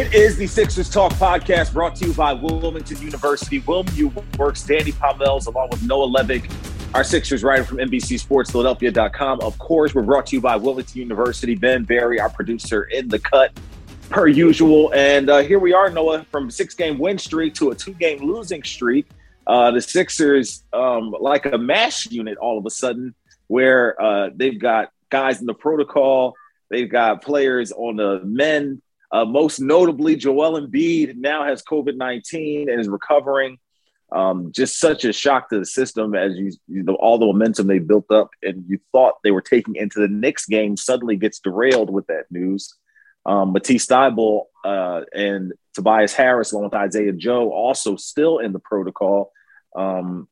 It is the Sixers Talk podcast brought to you by Wilmington University. William works Danny Pommells along with Noah Levick, our Sixers writer from NBC Sports Philadelphia.com. Of course, we're brought to you by Wilmington University. Ben Barry, our producer in the cut, per usual. And uh, here we are, Noah, from six game win streak to a two game losing streak. Uh, the Sixers, um, like a mash unit all of a sudden, where uh, they've got guys in the protocol, they've got players on the men uh, most notably, Joel Embiid now has COVID 19 and is recovering. Um, just such a shock to the system as you, you know, all the momentum they built up and you thought they were taking into the Knicks game suddenly gets derailed with that news. Um, Matisse Thybulle uh, and Tobias Harris, along with Isaiah Joe, also still in the protocol. Um,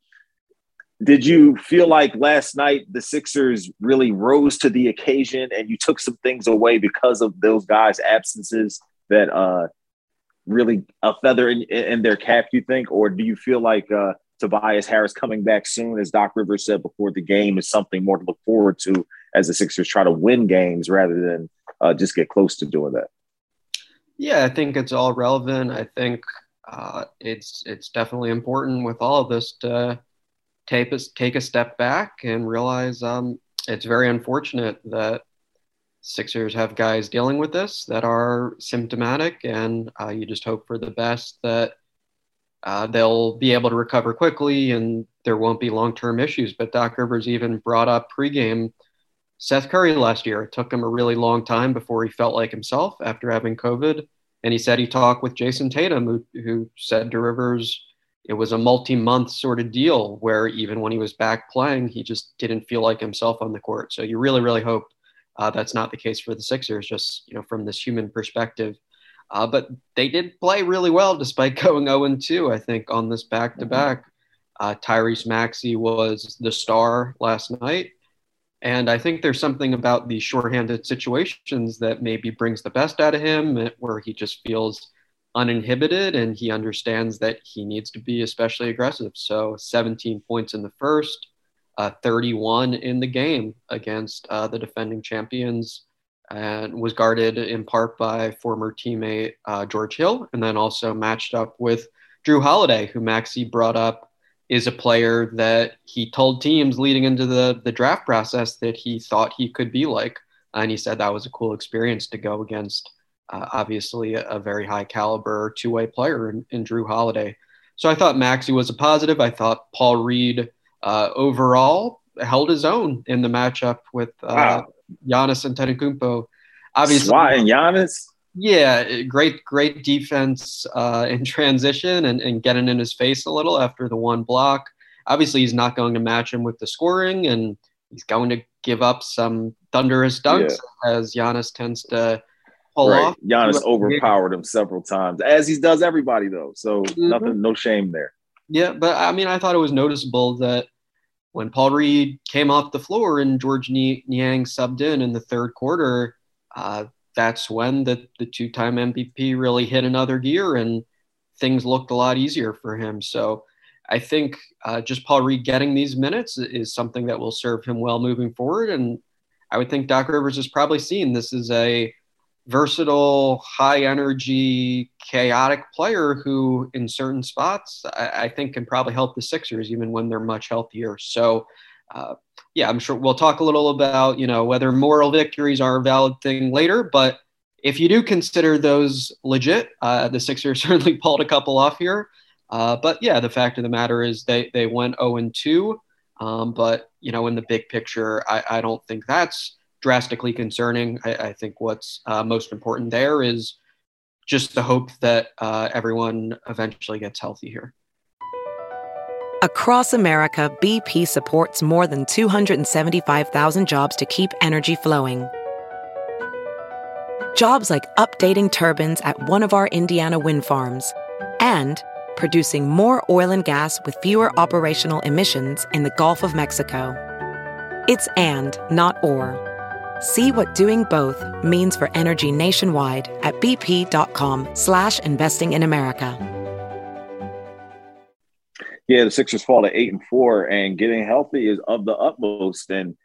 did you feel like last night the Sixers really rose to the occasion and you took some things away because of those guys' absences that uh, really a feather in, in, their cap, you think? Or do you feel like uh, Tobias Harris coming back soon, as Doc Rivers said before the game, is something more to look forward to as the Sixers try to win games rather than uh, just get close to doing that? Yeah, I think it's all relevant. I think uh, it's it's definitely important with all of this to take a, take a step back and realize um, it's very unfortunate that Sixers have guys dealing with this that are symptomatic, and uh, you just hope for the best that uh, they'll be able to recover quickly and there won't be long term issues. But Doc Rivers even brought up pregame Seth Curry last year. It took him a really long time before he felt like himself after having COVID. And he said he talked with Jayson Tatum, who, who said to Rivers, it was a multi-month sort of deal where even when he was back playing, he just didn't feel like himself on the court. So you really, really hope uh, that's not the case for the Sixers, just you know from this human perspective. Uh, but they did play really well despite going 0 2. I think on this back-to-back, uh, Tyrese Maxey was the star last night. And I think there's something about the shorthanded situations that maybe brings the best out of him, where he just feels uninhibited and he understands that he needs to be especially aggressive. So 17 points in the first, uh, 31 in the game against uh, the defending champions, and was guarded in part by former teammate uh, George Hill, and then also matched up with Jrue Holiday, who Maxey brought up is a player that he told teams leading into the, the draft process that he thought he could be like. And he said that was a cool experience to go against uh, obviously a, a, very high caliber two way player in, in, Jrue Holiday. So I thought Maxey was a positive. I thought Paul Reed uh, overall held his own in the matchup with uh, wow. Giannis Antetokounmpo. Obviously, Why and Giannis? Yeah, great, great defense uh, in transition and, and getting in his face a little after the one block. Obviously, he's not going to match him with the scoring, and he's going to give up some thunderous dunks yeah. as Giannis tends to pull right. off. Giannis overpowered him several times, as he does everybody though. So mm-hmm. nothing, no shame there. Yeah, but I mean, I thought it was noticeable that when Paul Reed came off the floor and Georges Niang subbed in in the third quarter, uh, that's when the, the two time MVP really hit another gear and things looked a lot easier for him. So I think uh, just Paul Reed getting these minutes is something that will serve him well moving forward. And I would think Doc Rivers has probably seen this is a versatile, high energy, chaotic player who, in certain spots, I, I, think can probably help the Sixers even when they're much healthier. So, uh, yeah, I'm sure we'll talk a little about you know whether moral victories are a valid thing later, but if you do consider those legit, uh, the Sixers certainly pulled a couple off here. Uh, but yeah, the fact of the matter is they they went 0 and 2. Um, but you know, in the big picture, I, I don't think that's drastically concerning. I, I think what's uh, most important there is just the hope that uh, everyone eventually gets healthy here. Across America, BP supports more than 275,000 jobs to keep energy flowing. Jobs like updating turbines at one of our Indiana wind farms and producing more oil and gas with fewer operational emissions in the Gulf of Mexico. It's and, not or. See what doing both means for energy nationwide at bp.com slash investing in America. Yeah, the Sixers fall to eight and four, and getting healthy is of the utmost. And,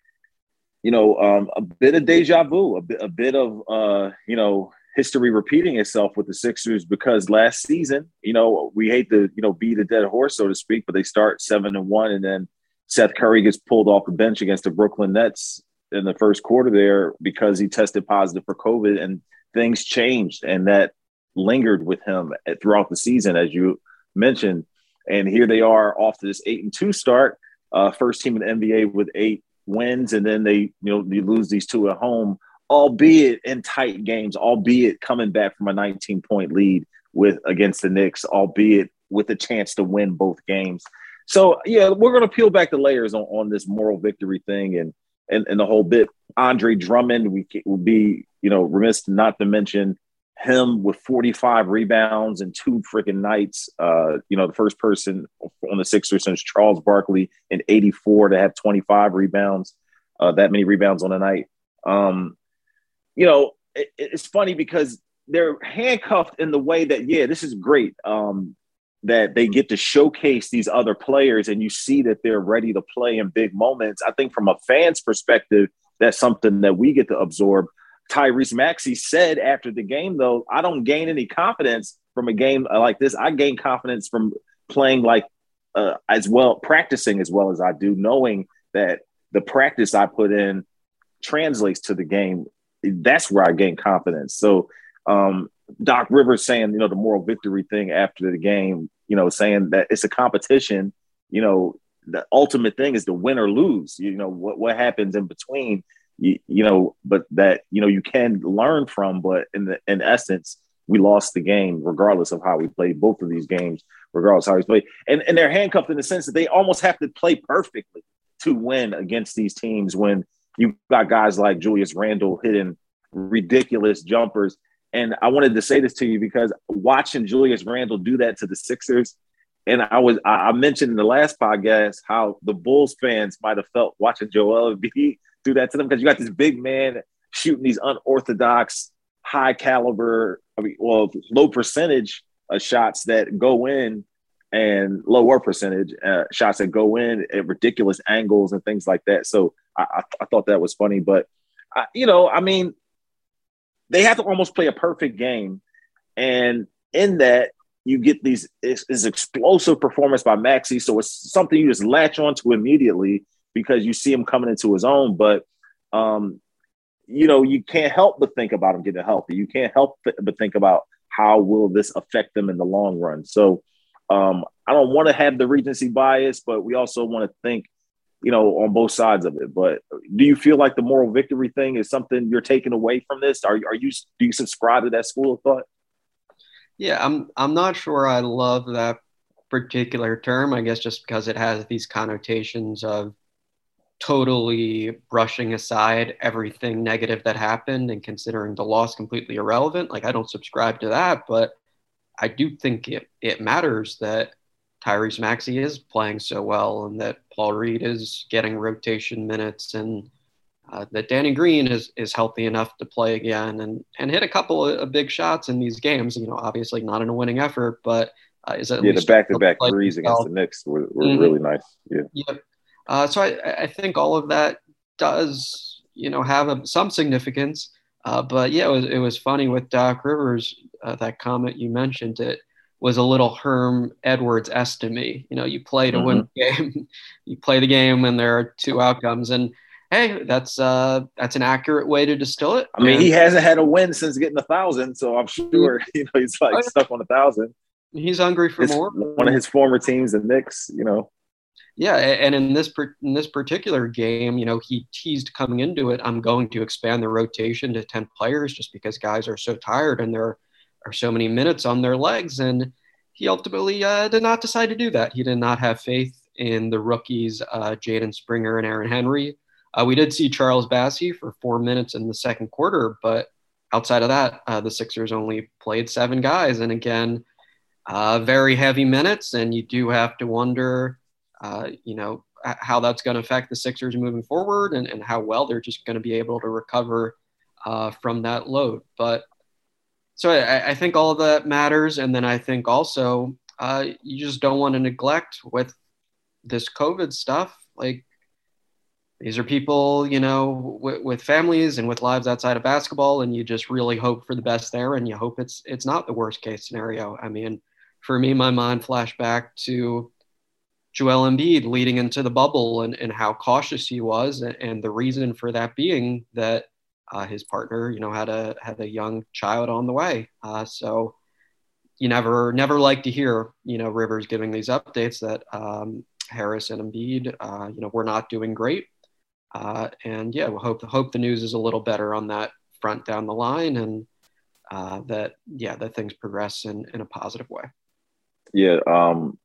you know, um, a bit of deja vu, a bit, a bit of, uh, you know, history repeating itself with the Sixers because last season, you know, we hate to, you know, beat a dead horse, so to speak, but they start seven and one, and then Seth Curry gets pulled off the bench against the Brooklyn Nets in the first quarter there because he tested positive for COVID, and things changed, and that lingered with him throughout the season, as you mentioned. And here they are off to this eight and two start, uh, first team in the NBA with eight wins, and then they, you know, they lose these two at home albeit in tight games, albeit coming back from a 19 point lead with against the Knicks, albeit with a chance to win both games. So yeah, we're gonna peel back the layers on, on this moral victory thing and and, and the whole bit. Andre Drummond, we would be, you know, remiss not to mention him with 45 rebounds and two freaking nights. Uh, you know, the first person on the Sixers since Charles Barkley in 84 to have 25 rebounds, uh, that many rebounds on a night. Um, you know, it, it's funny because they're handcuffed in the way that, yeah, this is great. Um, that they get to showcase these other players and you see that they're ready to play in big moments. I think from a fan's perspective, that's something that we get to absorb. Tyrese Maxey said after the game, though, I don't gain any confidence from a game like this. I gain confidence from playing like uh, as well, practicing as well as I do, knowing that the practice I put in translates to the game that's where I gain confidence. So um, Doc Rivers saying, you know, the moral victory thing after the game, you know, saying that it's a competition, you know, the ultimate thing is to win or lose. You know, what, what happens in between, you, you know, but that, you know, you can learn from, but in the in essence, we lost the game regardless of how we played both of these games, regardless how we played. And and they're handcuffed in the sense that they almost have to play perfectly to win against these teams when you've got guys like Julius Randle hitting ridiculous jumpers. And I wanted to say this to you because watching Julius Randle do that to the Sixers, and I was I mentioned in the last podcast how the Bulls fans might have felt watching Joel Embiid do that to them because you got this big man shooting these unorthodox, high caliber, I mean, well, low percentage uh, shots that go in and lower percentage uh, shots that go in at ridiculous angles and things like that. So I, I, I thought that was funny, but I, you know, I mean, they have to almost play a perfect game, and in that you get these this explosive performance by Maxey. So it's something you just latch onto immediately because you see him coming into his own. But um, you know, you can't help but think about him getting healthy. You can't help but think about how will this affect them in the long run. So um, I don't want to have the recency bias, but we also want to think you know, on both sides of it. But do you feel like the moral victory thing is something you're taking away from this? Are, are you do you subscribe to that school of thought? Yeah, I'm I'm not sure I love that particular term. I guess just because it has these connotations of totally brushing aside everything negative that happened and considering the loss completely irrelevant. Like I don't subscribe to that, but I do think it it matters that Tyrese Maxey is playing so well and that Paul Reed is getting rotation minutes and uh, that Danny Green is is healthy enough to play again and and hit a couple of, big shots in these games. You know, obviously not in a winning effort, but uh, is at yeah the back to back threes against the Knicks were, were mm-hmm. really nice. Yeah. Yep. Uh, so I I think all of that does you know have a, some significance. Uh, but yeah, it was it was funny with Doc Rivers uh, that comment you mentioned it was a little Herm Edwards estimate. You know, you play to mm-hmm. win the game, you play the game and there are two outcomes, and hey, that's uh, that's an accurate way to distill it. I mean, and, he hasn't had a win since getting a thousand, so I'm sure you know he's like oh, stuck on a thousand. He's hungry for more. One of his former teams, the Knicks, you know. Yeah, and in this in this particular game, you know, he teased coming into it, I'm going to expand the rotation to ten players just because guys are so tired and they're are so many minutes on their legs. And he ultimately uh, did not decide to do that. He did not have faith in the rookies, uh, Jaden Springer and Aaron Henry. Uh, we did see Charles Bassey for four minutes in the second quarter, but outside of that, uh, the Sixers only played seven guys. And again, uh, very heavy minutes. And you do have to wonder, uh, you know, how that's going to affect the Sixers moving forward and, and how well they're just going to be able to recover from that load. But so I, I, think all of that matters. And then I think also uh, you just don't want to neglect with this COVID stuff. Like these are people, you know, w- with families and with lives outside of basketball, and you just really hope for the best there, and you hope it's it's not the worst case scenario. I mean, for me, my mind flashed back to Joel Embiid leading into the bubble and, and how cautious he was, and, and the reason for that being that uh, his partner, you know, had a had a young child on the way. Uh, so you never never like to hear, you know, Rivers giving these updates that um, Harris and Embiid, uh, you know, we're not doing great. Uh, and yeah, we we'll hope hope the news is a little better on that front down the line, and uh, that yeah, that things progress in in a positive way. Yeah, um,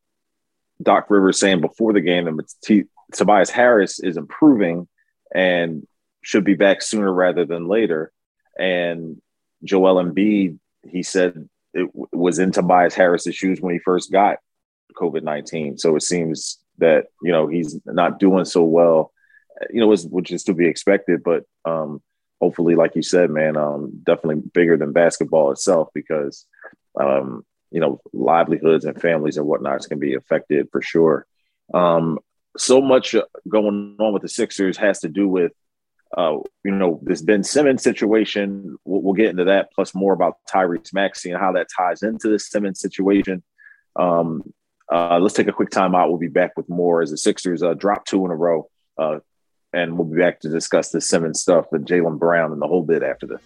Doc Rivers saying before the game that T- Tobias Harris is improving and should be back sooner rather than later. And Joel Embiid, he said it was in Tobias Harris's shoes when he first got COVID 19. So it seems that, you know, he's not doing so well you know, which is to be expected. But um, hopefully, like you said, man, um, definitely bigger than basketball itself because, um, you know, livelihoods and families and whatnots can be affected for sure. Um, so much going on with the Sixers has to do with, uh, you know, this Ben Simmons situation. We'll, we'll, get into that, plus more about Tyrese Maxey and how that ties into the Simmons situation. Um, uh, let's take a quick time out. We'll be back with more as the Sixers uh, drop two in a row. Uh, and we'll be back to discuss the Simmons stuff with Jaylen Brown and the whole bit after this.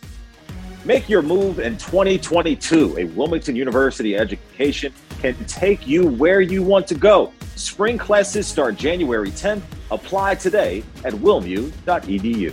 Make your move in 2022. A Wilmington University education can take you where you want to go. Spring classes start January 10th. Apply today at wilmu.edu.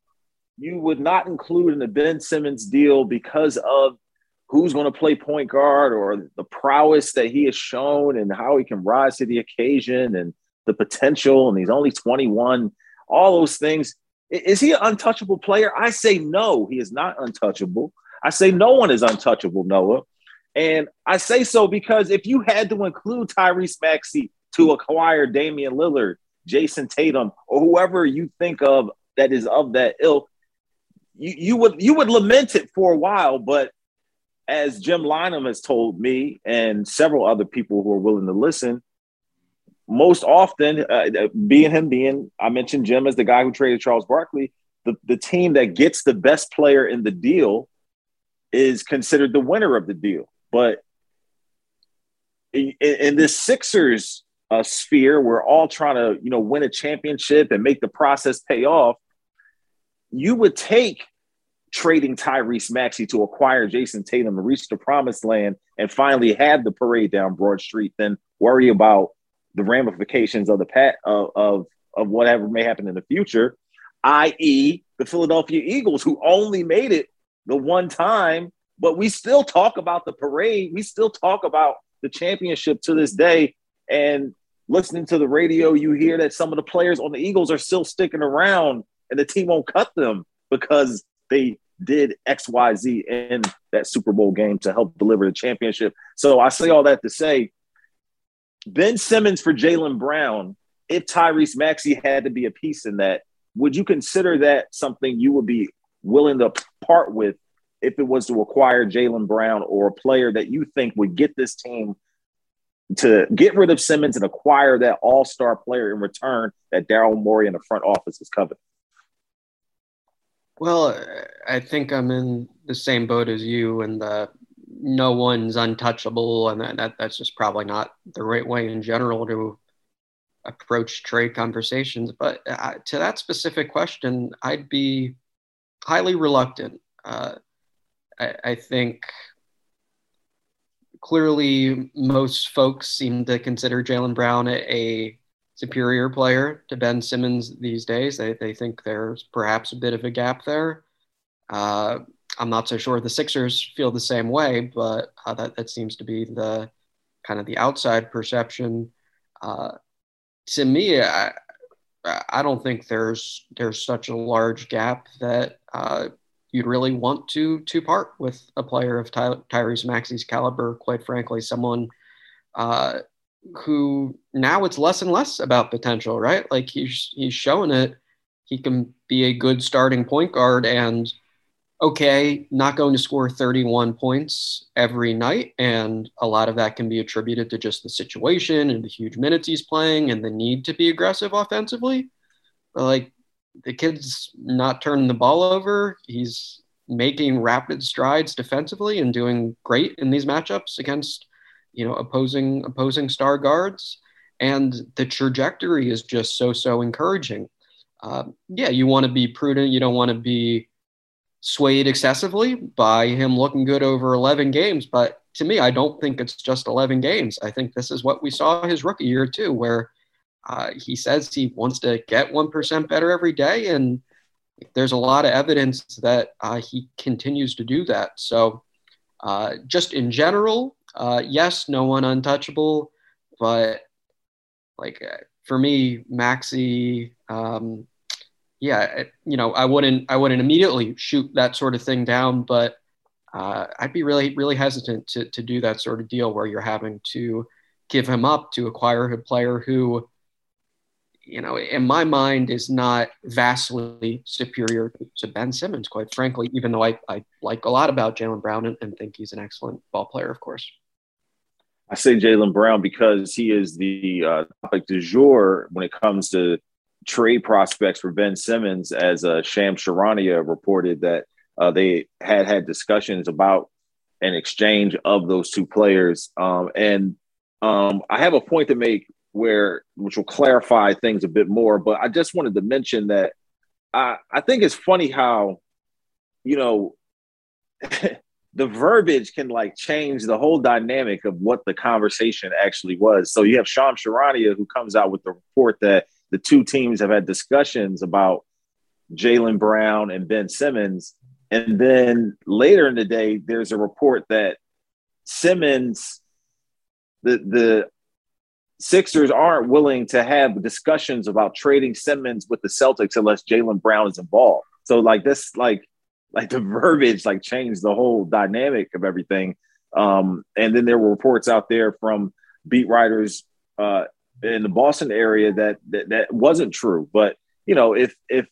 you would not include in the Ben Simmons deal because of who's going to play point guard or the prowess that he has shown and how he can rise to the occasion and the potential. And he's only 21, all those things. Is he an untouchable player? I say no, he is not untouchable. I say no one is untouchable, Noah. And I say so because if you had to include Tyrese Maxey to acquire Damian Lillard, Jayson Tatum, or whoever you think of that is of that ilk, you, you would you would lament it for a while, but as Jim Lynam has told me and several other people who are willing to listen, most often, uh, uh, being him being, I mentioned Jim as the guy who traded Charles Barkley, the, the team that gets the best player in the deal is considered the winner of the deal. But in, in this Sixers uh, sphere, we're all trying to, you know, win a championship and make the process pay off you would take trading Tyrese Maxey to acquire Jayson Tatum and reach the promised land and finally have the parade down Broad Street than worry about the ramifications of the pat of, of, of whatever may happen in the future, i.e., the Philadelphia Eagles, who only made it the one time, but we still talk about the parade. We still talk about the championship to this day. And listening to the radio, you hear that some of the players on the Eagles are still sticking around and the team won't cut them because they did XYZ in that Super Bowl game to help deliver the championship. So I say all that to say Ben Simmons for Jaylen Brown, if Tyrese Maxey had to be a piece in that, would you consider that something you would be willing to part with if it was to acquire Jaylen Brown or a player that you think would get this team to get rid of Simmons and acquire that all star player in return that Daryl Morey in the front office is coveting? Well, I think I'm in the same boat as you, and the no one's untouchable, and that, that that's just probably not the right way in general to approach trade conversations. But uh, to that specific question, I'd be highly reluctant. Uh, I, I think clearly most folks seem to consider Jaylen Brown a, a, superior player to Ben Simmons these days. They, they think there's perhaps a bit of a gap there. Uh, I'm not so sure the Sixers feel the same way, but uh, that, that seems to be the kind of the outside perception. Uh, to me, I, I don't think there's there's such a large gap that uh, you'd really want to to part with a player of Ty- Tyrese Maxey's caliber. Quite frankly, someone uh, who now it's less and less about potential, right? Like he's he's showing it. He can be a good starting point guard, and okay, not going to score 31 points every night, and a lot of that can be attributed to just the situation and the huge minutes he's playing and the need to be aggressive offensively. But like the kid's not turning the ball over. He's making rapid strides defensively and doing great in these matchups against, you know, opposing opposing star guards. And the trajectory is just so so encouraging. Uh, yeah, you want to be prudent. You don't want to be swayed excessively by him looking good over 11 games. But to me, I don't think it's just 11 games. I think this is what we saw his rookie year too, where uh, he says he wants to get 1% better every day. And there's a lot of evidence that uh, he continues to do that. So, uh, just in general, uh, yes, no one untouchable. But like uh, for me, Maxey, um, yeah, you know, I wouldn't, I wouldn't immediately shoot that sort of thing down, but uh, I'd be really, really hesitant to, to do that sort of deal where you're having to give him up to acquire a player who you know, in my mind, is not vastly superior to Ben Simmons, quite frankly, even though I, I like a lot about Jaylen Brown and, and think he's an excellent ball player, of course. I say Jaylen Brown because he is the uh, topic du jour when it comes to trade prospects for Ben Simmons, as uh, Shams Charania reported that uh, they had had discussions about an exchange of those two players. Um, and um, I have a point to make where which will clarify things a bit more. But I just wanted to mention that I, I think it's funny how, you know, the verbiage can like change the whole dynamic of what the conversation actually was. So you have Shams Charania who comes out with the report that the two teams have had discussions about Jaylen Brown and Ben Simmons. And then later in the day, there's a report that Simmons, the the Sixers aren't willing to have discussions about trading Simmons with the Celtics unless Jaylen Brown is involved. So like this, like like the verbiage like changed the whole dynamic of everything. Um, and then there were reports out there from beat writers uh, in the Boston area that, that that wasn't true. But you know, if if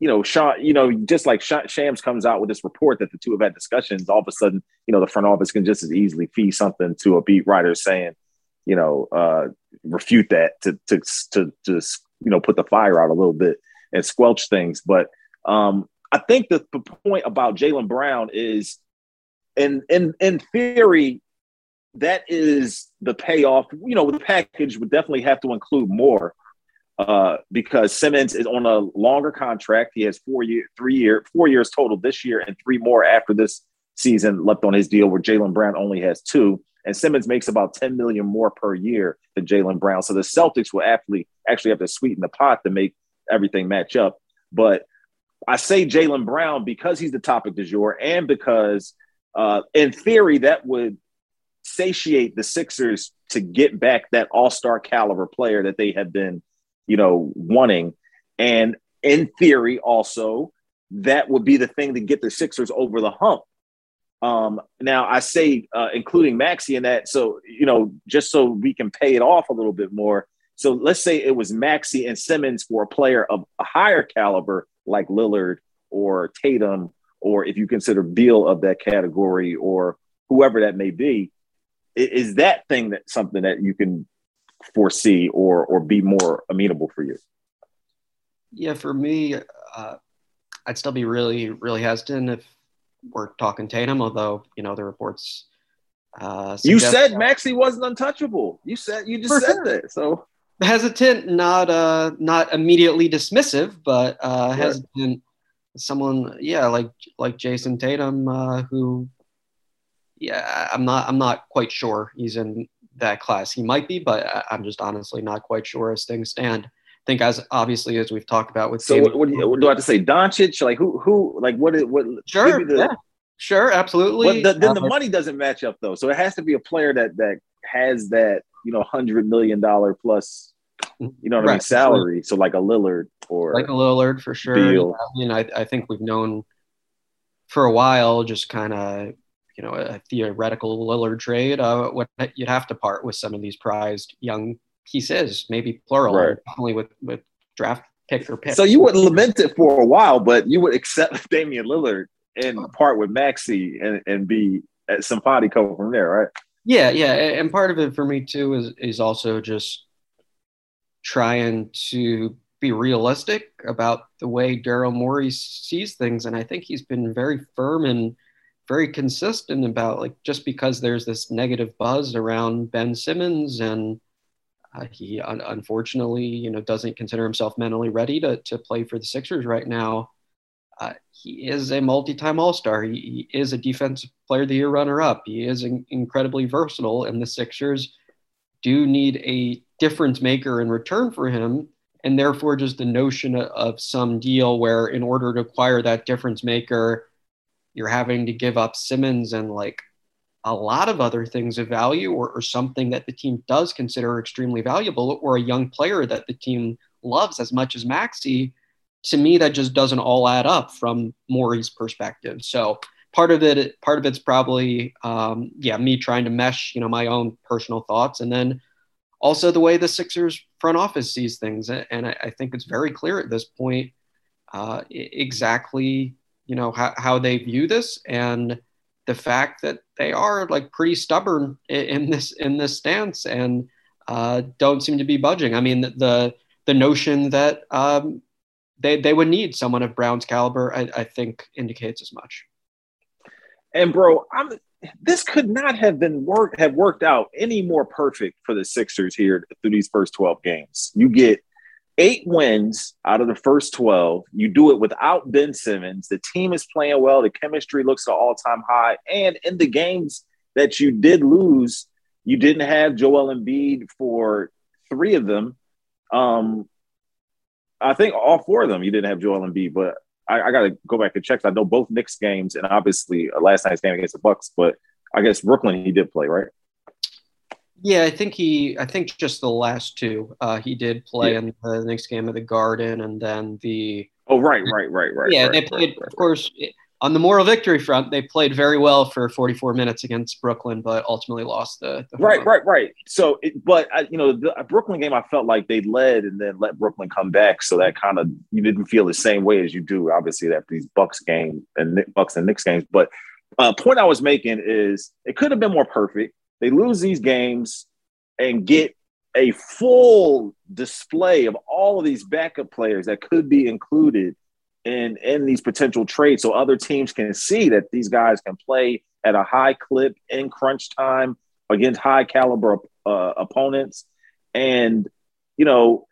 you know, Sean, you know, just like Shams comes out with this report that the two have had discussions, all of a sudden, you know, the front office can just as easily feed something to a beat writer saying, you know, uh, refute that to, to, to, to, you know, put the fire out a little bit and squelch things. But um, I think the, the point about Jaylen Brown is, in, in, in theory, that is the payoff. You know, the package would definitely have to include more uh, because Simmons is on a longer contract. He has four year, three year, four years total this year, and three more after this season left on his deal. Where Jaylen Brown only has two. And Simmons makes about 10 million more per year than Jaylen Brown. So the Celtics will actually actually have to sweeten the pot to make everything match up. But I say Jaylen Brown because he's the topic du jour and because uh, in theory that would satiate the Sixers to get back that all-star caliber player that they have been, you know, wanting. And in theory also that would be the thing to get the Sixers over the hump um, now I say uh, including Maxey in that, so you know, just so we can pay it off a little bit more. So let's say it was Maxey and Simmons for a player of a higher caliber like Lillard or Tatum or if you consider Beal of that category, or whoever that may be, is that thing that something that you can foresee or or be more amenable for you? Yeah, for me, uh, I'd still be really really hesitant if we're talking Tatum, although you know the reports. Uh, you said Maxey wasn't untouchable. You said you just said sure. that. So hesitant, not uh, not immediately dismissive, but uh, right. hesitant. Someone, yeah, like like Jayson Tatum, uh, who, yeah, I'm not I'm not quite sure he's in that class. He might be, but I'm just honestly not quite sure as things stand. I think as obviously as we've talked about with. So what, what, do, you, what do I have to say? Doncic, like who who like what what? Sure, the, yeah. Sure, absolutely. The, then the uh, money doesn't match up though, so it has to be a player that that has that you know hundred million dollar plus, you know what right. I mean, salary. So like a Lillard or like a Lillard for sure. Beal. I mean, I I think we've known for a while, just kind of you know a theoretical Lillard trade. Uh, what you'd have to part with some of these prized young pieces, maybe plural, right. only with with draft pick or pick. So you would lament it for a while, but you would accept Damian Lillard and part with Maxey and, and be at somebody come from there, right? Yeah, yeah. And part of it for me too is is also just trying to be realistic about the way Daryl Morey sees things. And I think he's been very firm and very consistent about like just because there's this negative buzz around Ben Simmons and uh, he un- unfortunately, you know, doesn't consider himself mentally ready to, to play for the Sixers right now. Uh, he is a multi-time All-Star. He, he, is a Defensive Player of the Year runner-up. He is in, incredibly versatile, and the Sixers do need a difference maker in return for him. And therefore, just the notion of some deal where, in order to acquire that difference maker, you're having to give up Simmons and like a lot of other things of value, or, or something that the team does consider extremely valuable, or a young player that the team loves as much as Maxey to me that just doesn't all add up from Morey's perspective. So part of it, part of it's probably, um, yeah, me trying to mesh, you know, my own personal thoughts, and then also the way the Sixers front office sees things. And I, I think it's very clear at this point uh, exactly, you know, how, how they view this and the fact that they are like pretty stubborn in, in this in this stance and uh, don't seem to be budging. I mean, the the notion that um, they they would need someone of Brown's caliber. I, I think indicates as much. And bro, I'm this could not have been work have worked out any more perfect for the Sixers here through these first 12 games. You get eight wins out of the first 12. You do it without Ben Simmons. The team is playing well. The chemistry looks an all-time high. And in the games that you did lose, you didn't have Joel Embiid for three of them. Um, I think all four of them you didn't have Joel Embiid, but I, I got to go back and check. I know both Knicks games and obviously uh, last night's game against the Bucks, but I guess Brooklyn he did play right. Yeah, I think he. I think just the last two. Uh, he did play yeah. in the next game of the Garden, and then the. Oh right, right, right, right. Yeah, right, they played. Right, right, of course, on the moral victory front, they played very well for 44 minutes against Brooklyn, but ultimately lost the. the right, right, right. So, it, but I, you know, the Brooklyn game, I felt like they led and then let Brooklyn come back, so that kind of you didn't feel the same way as you do, obviously, after these Bucks game and Bucks and Knicks games. But uh, point I was making is it could have been more perfect. They lose these games and get a full display of all of these backup players that could be included in in these potential trades so other teams can see that these guys can play at a high clip in crunch time against high caliber uh, opponents. And you know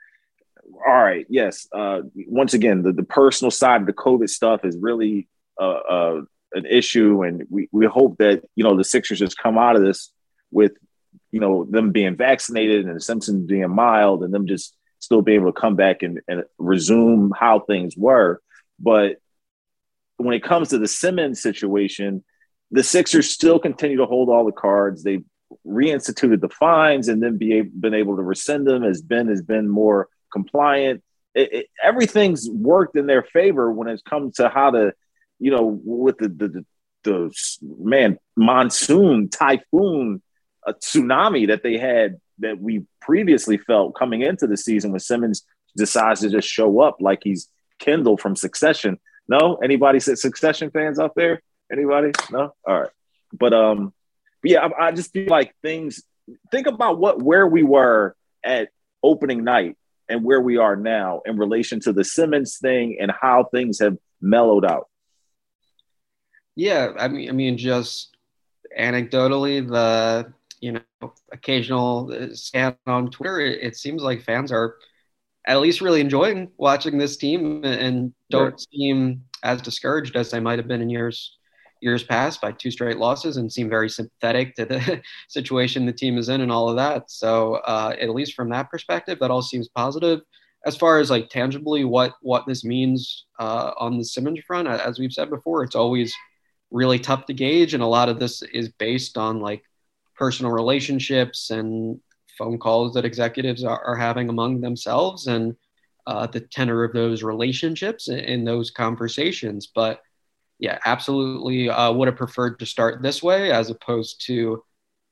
all right yes uh, once again the, the personal side of the covid stuff is really uh, uh, an issue. And we, we hope that you know the sixers just come out of this with you know them being vaccinated and the symptoms being mild and them just still being able to come back and, and resume how things were but when it comes to the Simmons situation, the Sixers still continue to hold all the cards. They reinstituted the fines and then be been able to rescind them as Ben has been more compliant. It, it, everything's worked in their favor when it's come to how to, you know, with the the, the, the man monsoon, typhoon, a tsunami that they had that we previously felt coming into the season when Simmons decides to just show up like he's Kendall from Succession. No, anybody said Succession fans out there? Anybody? No. All right, but um, but yeah, I, I just feel like things. Think about what where we were at opening night and where we are now in relation to the Simmons thing and how things have mellowed out. Yeah, I mean, I mean, just anecdotally, the you know occasional scan on Twitter, it, it seems like fans are at least really enjoying watching this team and don't right. seem as discouraged as they might have been in years years past by two straight losses and seem very sympathetic to the situation the team is in and all of that. So uh, at least from that perspective, that all seems positive. As far as like tangibly what what this means uh, on the Simmons front, as we've said before, it's always really tough to gauge, and a lot of this is based on like personal relationships and phone calls that executives are, are having among themselves and uh, the tenor of those relationships in those conversations. But yeah, absolutely uh, would have preferred to start this way as opposed to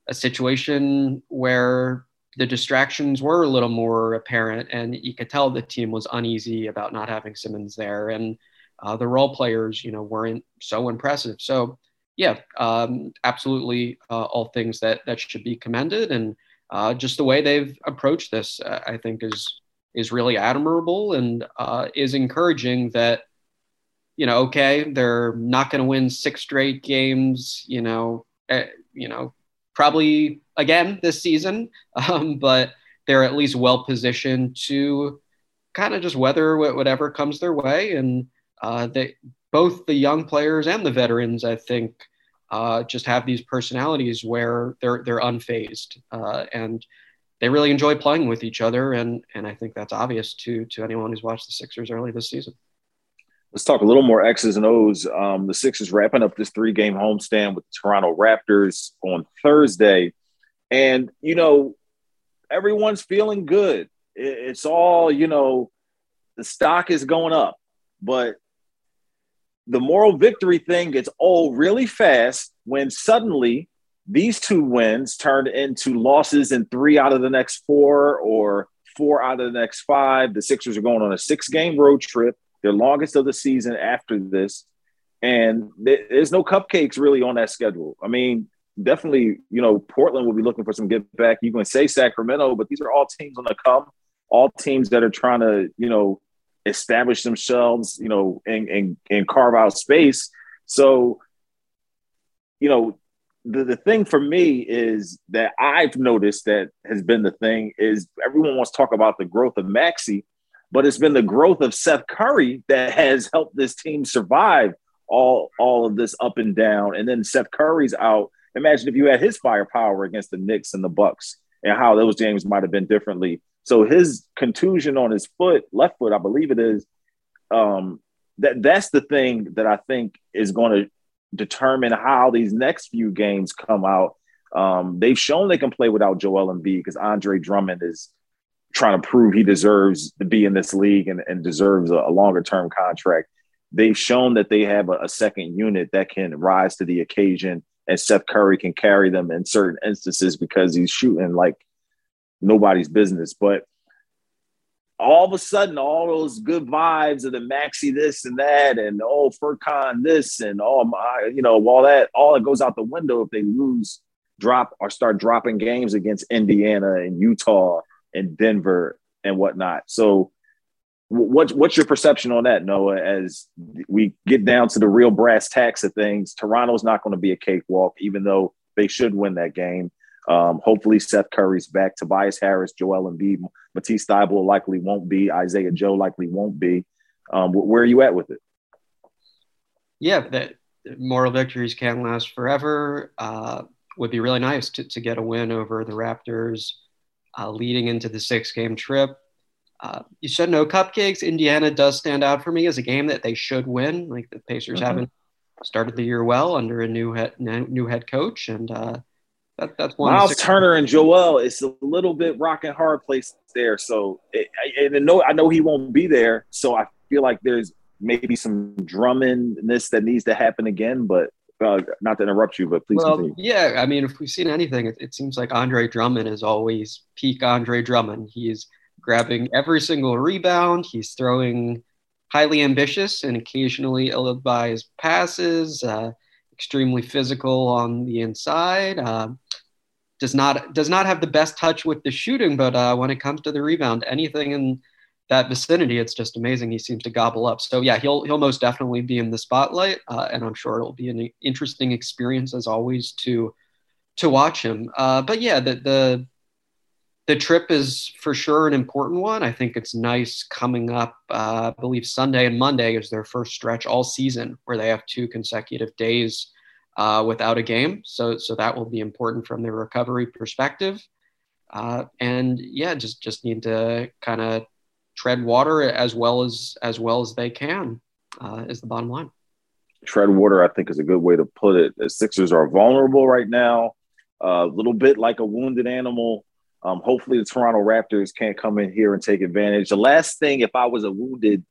a situation where the distractions were a little more apparent and you could tell the team was uneasy about not having Simmons there and uh, the role players, you know, weren't so impressive. So yeah, um, absolutely uh, all things that that should be commended and uh, just the way they've approached this, uh, I think is is really admirable and uh, is encouraging that you know, okay, they're not going to win six straight games, you know, uh, you know, probably again this season, um, but they're at least well positioned to kind of just weather whatever comes their way. And uh, they, both the young players and the veterans, I think, uh, just have these personalities where they're they're unfazed uh, and they really enjoy playing with each other. And and I think that's obvious to to anyone who's watched the Sixers early this season. Let's talk a little more X's and O's. Um, the Sixers wrapping up this three game homestand with the Toronto Raptors on Thursday. And, you know, everyone's feeling good. It's all, you know, the stock is going up. But the moral victory thing gets old really fast when suddenly these two wins turned into losses in three out of the next four or four out of the next five. The Sixers are going on a six game road trip their longest of the season after this. And there's no cupcakes really on that schedule. I mean, definitely, you know, Portland will be looking for some get back. You can say Sacramento, but these are all teams on the come, all teams that are trying to, you know, establish themselves, you know, and and, and carve out space. So, you know, the, the thing for me is that I've noticed that has been the thing is everyone wants to talk about the growth of Maxey, but it's been the growth of Seth Curry that has helped this team survive all all of this up and down. And then Seth Curry's out. Imagine if you had his firepower against the Knicks and the Bucks, and how those games might have been differently. So his contusion on his foot, left foot, I believe it is. Um, that that's the thing that I think is going to determine how these next few games come out. Um, they've shown they can play without Joel Embiid because Andre Drummond is trying to prove he deserves to be in this league and, and deserves a, a longer term contract. They've shown that they have a, a, second unit that can rise to the occasion, and Seth Curry can carry them in certain instances because he's shooting like nobody's business. But all of a sudden, all those good vibes of the Maxey this and that, and oh Furkan this and all my, you know, all that, all it goes out the window if they lose, drop or start dropping games against Indiana and Utah and Denver and whatnot. So, what, what's your perception on that, Noah? As we get down to the real brass tacks of things, Toronto's not going to be a cakewalk, even though they should win that game. Um, hopefully, Seth Curry's back. Tobias Harris, Joel Embiid, Matisse Thybulle likely won't be. Isaiah Joe likely won't be. Um, where are you at with it? Yeah, that moral victories can't last forever. Uh, would be really nice to, to get a win over the Raptors uh, leading into the six game trip. Uh, you said no cupcakes. Indiana does stand out for me as a game that they should win. Like the Pacers mm-hmm. haven't started the year well under a new head new head coach, and uh, that, that's one. Miles Turner and Joel, it's a little bit rock and hard place there. So, it, and I know I know he won't be there. So I feel like there's maybe some Drummondness that needs to happen again, but uh, not to interrupt you, but please well, continue. Yeah, I mean, if we've seen anything, it, it, seems like Andre Drummond is always peak Andre Drummond. He's grabbing every single rebound. He's throwing highly ambitious and occasionally ill-advised passes. Uh, extremely physical on the inside. Uh, does not does not have the best touch with the shooting, but uh, when it comes to the rebound, anything in that vicinity, it's just amazing. He seems to gobble up. So yeah, he'll he'll most definitely be in the spotlight, uh, and I'm sure it'll be an interesting experience as always to to watch him. Uh, but yeah, the the the trip is for sure an important one. I think it's nice coming up. Uh, I believe Sunday and Monday is their first stretch all season where they have two consecutive days uh, without a game. So so that will be important from their recovery perspective. Uh, and yeah, just just need to kind of tread water as well as as well as they can uh, is the bottom line. Tread water, I think, is a good way to put it. The Sixers are vulnerable right now, a little bit like a wounded animal. Um, hopefully, the Toronto Raptors can't come in here and take advantage. The last thing, if I was a wounded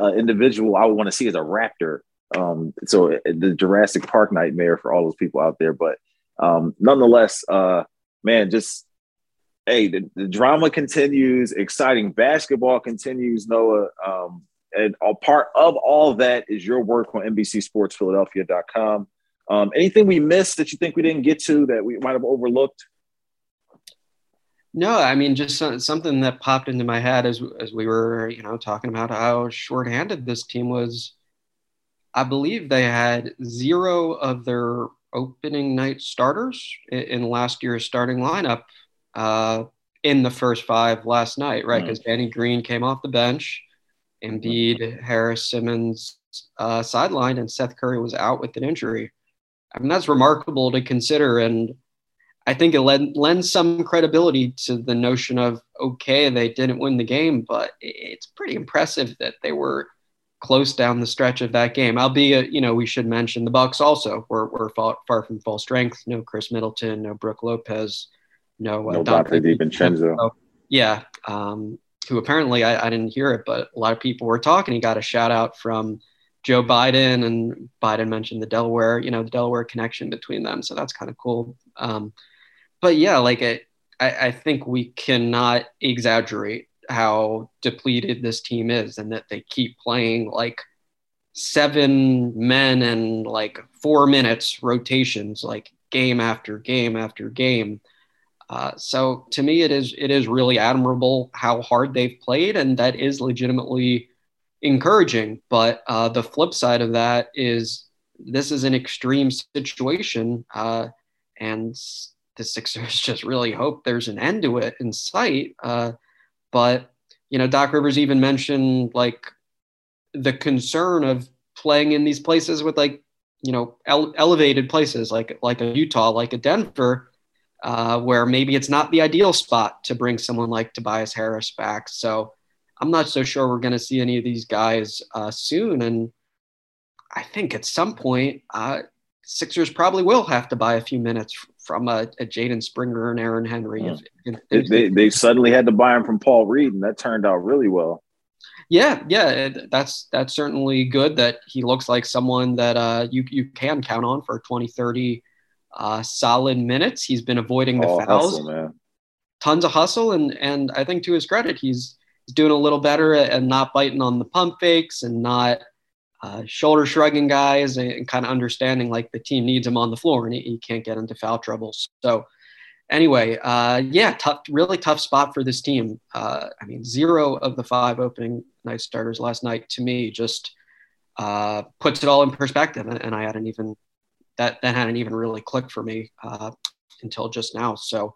uh, individual, I would want to see is a Raptor. Um, so uh, the Jurassic Park nightmare for all those people out there. But um, nonetheless, uh, man, just hey, the, the, drama continues, exciting basketball continues, Noah. Um, and a part of all that is your work on NBCSportsPhiladelphia.com. Um, anything we missed that you think we didn't get to that we might have overlooked? No, I mean just something that popped into my head as as we were, you know, talking about how shorthanded this team was. I believe they had zero of their opening night starters in, last year's starting lineup uh, in the first five last night, right? Because mm-hmm. Danny Green came off the bench, Embiid, Harris, Simmons uh, sidelined, and Seth Curry was out with an injury. I mean, that's remarkable to consider. And I think it lend, lends some credibility to the notion of, okay, they didn't win the game, but it's pretty impressive that they were close down the stretch of that game. Albeit, you know, we should mention the Bucks also were, were far, far from full strength. No Khris Middleton, no Brook Lopez no, uh, no Donte DiVincenzo. Yeah, um, who apparently I, I, didn't hear it, but a lot of people were talking. He got a shout out from Joe Biden, and Biden mentioned the Delaware, you know, the Delaware connection between them. So that's kind of cool. Um, but yeah, like it, I, I think we cannot exaggerate how depleted this team is, and that they keep playing like seven men and like four minutes rotations, like game after game after game. Uh, so to me, it is it is really admirable how hard they've played, and that is legitimately encouraging. But uh, the flip side of that is this is an extreme situation, uh, and the Sixers just really hope there's an end to it in sight. Uh, but you know, Doc Rivers even mentioned like the concern of playing in these places with like you know ele- elevated places like like a Utah, like a Denver uh, where maybe it's not the ideal spot to bring someone like Tobias Harris back. So I'm not so sure we're going to see any of these guys uh, soon. And I think at some point, uh, Sixers probably will have to buy a few minutes from a, a Jaden Springer and Aaron Henry. If, if they, they suddenly had to buy him from Paul Reed, and that turned out really well. Yeah, yeah, that's that's certainly good that he looks like someone that uh, you you can count on for 20, 30 uh, solid minutes. He's been avoiding the oh, fouls, hustle, tons of hustle, and and I think to his credit, he's, he's doing a little better and not biting on the pump fakes and not uh, shoulder shrugging guys and, and kind of understanding like the team needs him on the floor and he, he can't get into foul trouble. So anyway, uh, yeah, tough, really tough spot for this team. Uh, I mean, zero of the five opening night starters last night to me just uh, puts it all in perspective, and, and I hadn't even that that hadn't even really clicked for me uh, until just now. So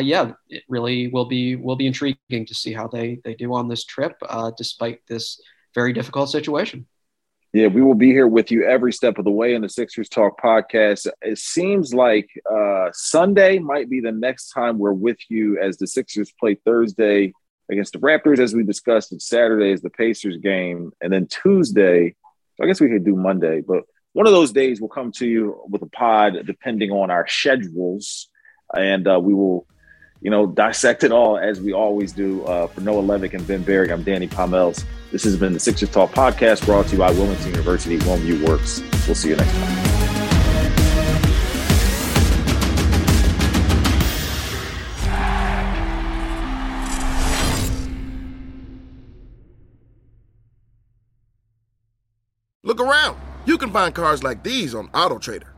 yeah, it really will be will be intriguing to see how they they do on this trip, despite this very difficult situation. Yeah, we will be here with you every step of the way in the Sixers Talk podcast. It seems like uh, Sunday might be the next time we're with you as the Sixers play Thursday against the Raptors, as we discussed. And Saturday is the Pacers game, and then Tuesday. So I guess we could do Monday, but one of those days we'll come to you with a pod depending on our schedules and uh, we will you know dissect it all as we always do uh, for noah levick and ben berry i'm Danny Pommells this has been the sixers talk podcast brought to you by wilmington university WilmU works we'll see you next time Look around. You can find cars like these on AutoTrader.